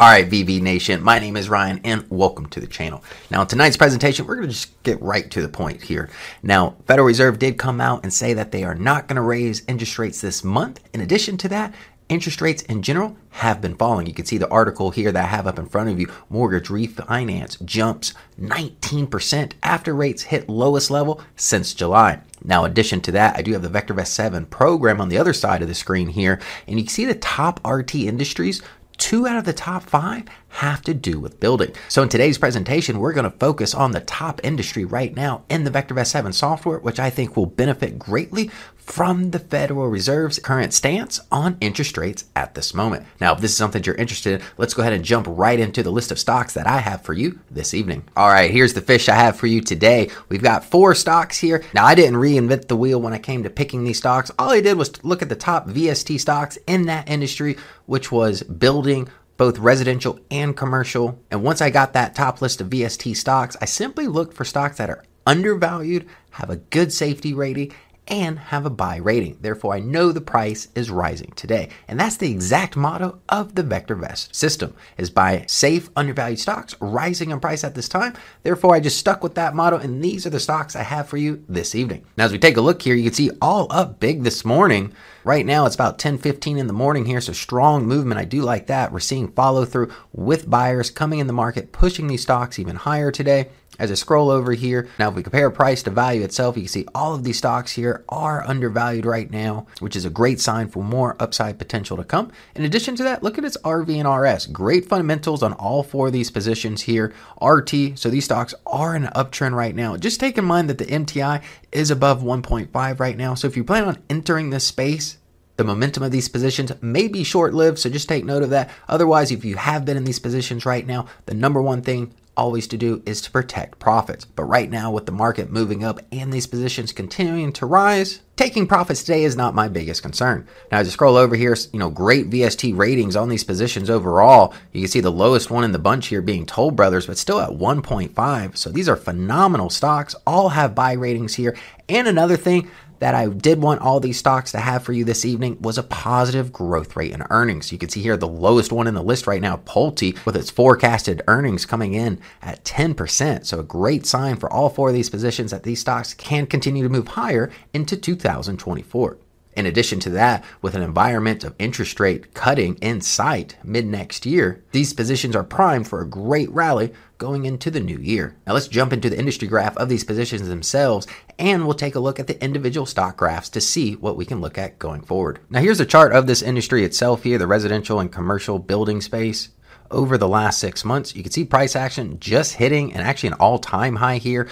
All right, VV Nation, my name is Ryan and welcome to the channel. Now, in tonight's presentation, we're going to just get right to the point here. Now, Federal Reserve did come out and say that they are not going to raise interest rates this month. In addition to that, interest rates in general have been falling. You can see the article here that I have up in front of you. Mortgage refinance jumps 19% after rates hit lowest level since July. Now, in addition to that, I do have the VectorVest 7 program on the other side of the screen here, and you can see the top RT industries two out of the top five have to do with building. So in today's presentation, we're going to focus on the top industry right now in the VectorVest 7 software, which I think will benefit greatly from the Federal Reserve's current stance on interest rates at this moment. Now, if this is something you're interested in, let's go ahead and jump right into the list of stocks that I have for you this evening. All right, here's the fish I have for you today. We've got four stocks here. Now, I didn't reinvent the wheel when I came to picking these stocks. All I did was look at the top VST stocks in that industry, which was building, both residential and commercial. And once I got that top list of VST stocks, I simply looked for stocks that are undervalued, have a good safety rating, and have a buy rating. Therefore, I know the price is rising today. And that's the exact motto of the VectorVest system is buy safe, undervalued stocks rising in price at this time. Therefore, I just stuck with that motto and these are the stocks I have for you this evening. Now, as we take a look here, you can see all up big this morning. Right now, it's about 10 15 in the morning here, so strong movement. I do like that. We're seeing follow through with buyers coming in the market, pushing these stocks even higher today. As I scroll over here, now if we compare price to value itself, you can see all of these stocks here are undervalued right now, which is a great sign for more upside potential to come. In addition to that, look at its RV and RS. Great fundamentals on all four of these positions here. RT, so these stocks are in an uptrend right now. Just take in mind that the MTI is above 1.5 right now. So if you plan on entering this space, the momentum of these positions may be short lived, so just take note of that. Otherwise, if you have been in these positions right now, the number one thing always to do is to protect profits. But right now, with the market moving up and these positions continuing to rise, taking profits today is not my biggest concern. Now, as you scroll over here, you know, great VST ratings on these positions overall. You can see the lowest one in the bunch here being Toll Brothers, but still at 1.5. So these are phenomenal stocks. All have buy ratings here. And another thing, that I did want all these stocks to have for you this evening was a positive growth rate in earnings. You can see here the lowest one in the list right now, Pulte, with its forecasted earnings coming in at 10%. So a great sign for all four of these positions that these stocks can continue to move higher into 2024. In addition to that, with an environment of interest rate cutting in sight mid next year, these positions are primed for a great rally going into the new year. Now let's jump into the industry graph of these positions themselves and we'll take a look at the individual stock graphs to see what we can look at going forward. Now here's a chart of this industry itself here, the residential and commercial building space over the last six months. You can see price action just hitting and actually an all time high here,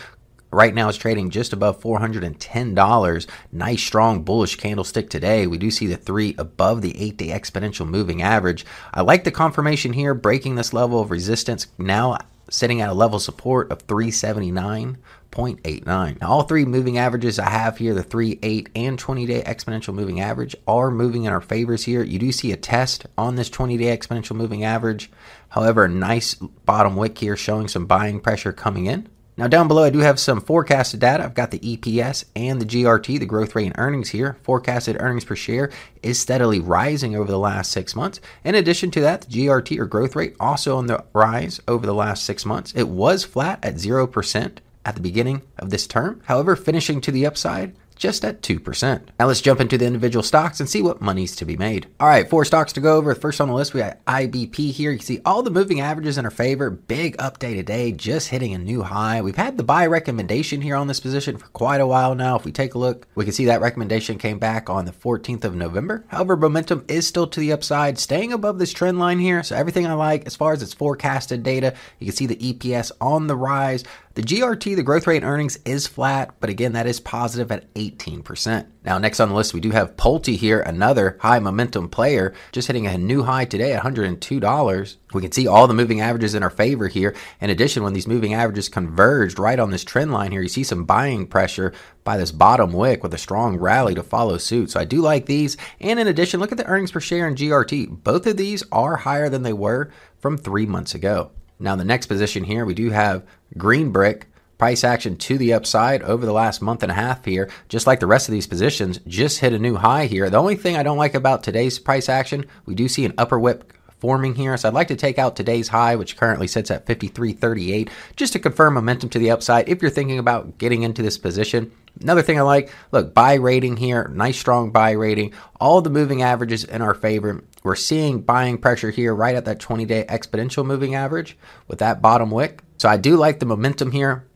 Right now, it's trading just above $410. Nice, strong, bullish candlestick today. We do see the three above the eight day exponential moving average. I like the confirmation here, breaking this level of resistance. Now sitting at a level support of 379.89. Now, all three moving averages I have here, the 3, 8, and 20 day exponential moving average, are moving in our favors here. You do see a test on this 20 day exponential moving average. However, nice bottom wick here showing some buying pressure coming in. Now down below, I do have some forecasted data. I've got the EPS and the GRT, the growth rate and earnings here. Forecasted earnings per share is steadily rising over the last six months. In addition to that, the GRT or growth rate also on the rise over the last six months. It was flat at 0% at the beginning of this term. However, finishing to the upside just at 2%. Now let's jump into the individual stocks and see what money's to be made. All right, four stocks to go over. First on the list, we got IBP here. You can see all the moving averages in our favor. Big update today, just hitting a new high. We've had the buy recommendation here on this position for quite a while now. If we take a look, we can see that recommendation came back on the 14th of November. However, momentum is still to the upside, staying above this trend line here. So everything I like as far as its forecasted data, you can see the EPS on the rise The GRT, the growth rate earnings is flat, but again, that is positive at 18%. Now, next on the list, we do have Pulte here, another high momentum player, just hitting a new high today at $102. We can see all the moving averages in our favor here. In addition, when these moving averages converged right on this trend line here, you see some buying pressure by this bottom wick with a strong rally to follow suit. So I do like these. And in addition, look at the earnings per share in GRT. Both of these are higher than they were from three months ago. Now, the next position here, we do have Green Brick. Price action to the upside over the last month and a half here, just like the rest of these positions, just hit a new high here. The only thing I don't like about today's price action, we do see an upper wick forming here. So I'd like to take out today's high, which currently sits at 53.38, just to confirm momentum to the upside if you're thinking about getting into this position. Another thing I like, look, buy rating here, nice strong buy rating, all the moving averages in our favor. We're seeing buying pressure here right at that 20 day exponential moving average with that bottom wick. So I do like the momentum here.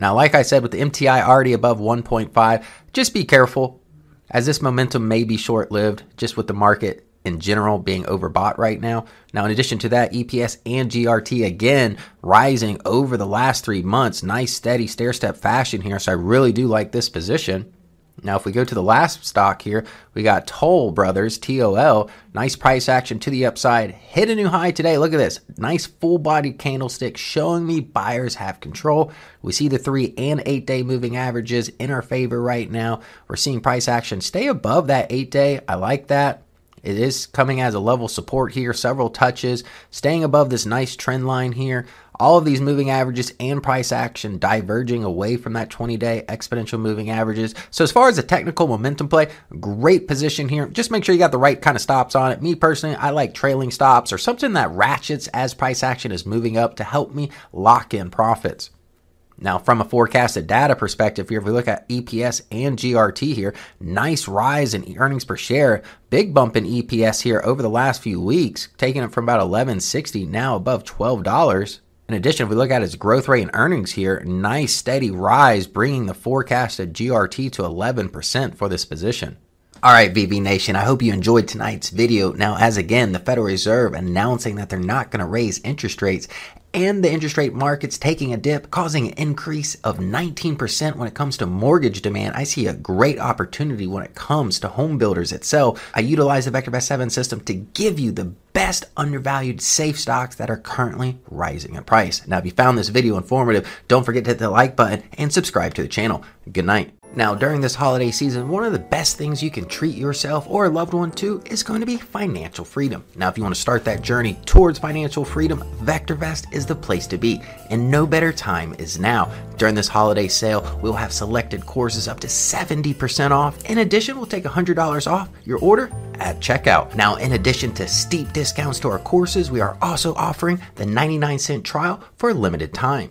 Now, like I said, with the MTI already above 1.5, just be careful as this momentum may be short lived just with the market in general being overbought right now. Now, in addition to that, EPS and GRT again rising over the last three months. Nice, steady stair step fashion here. So I really do like this position. Now, if we go to the last stock here, we got Toll Brothers, TOL. Nice price action to the upside. Hit a new high today. Look at this. Nice full body candlestick showing me buyers have control. We see the three and eight day moving averages in our favor right now. We're seeing price action stay above that eight day. I like that. It is coming as a level support here, several touches, staying above this nice trend line here. All of these moving averages and price action diverging away from that 20 day exponential moving averages. So, as far as a technical momentum play, great position here. Just make sure you got the right kind of stops on it. Me personally, I like trailing stops or something that ratchets as price action is moving up to help me lock in profits. Now, from a forecasted data perspective, here, if we look at EPS and GRT here, nice rise in earnings per share, big bump in EPS here over the last few weeks, taking it from about 11.60 now above $12. In addition, if we look at its growth rate and earnings here, nice steady rise, bringing the forecasted GRT to 11% for this position. All right, VV Nation, I hope you enjoyed tonight's video. Now, as again, the Federal Reserve announcing that they're not going to raise interest rates and the interest rate markets taking a dip, causing an increase of 19% when it comes to mortgage demand. I see a great opportunity when it comes to home builders itself. I utilize the VectorVest 7 system to give you the best undervalued safe stocks that are currently rising in price. Now, if you found this video informative, don't forget to hit the like button and subscribe to the channel. Good night. Now, during this holiday season, one of the best things you can treat yourself or a loved one to is going to be financial freedom. Now, if you want to start that journey towards financial freedom, VectorVest is the place to be, and no better time is now. During this holiday sale, we'll have selected courses up to 70% off. In addition, we'll take $100 off your order at checkout. Now, in addition to steep discounts to our courses, we are also offering the 99 cent trial for a limited time.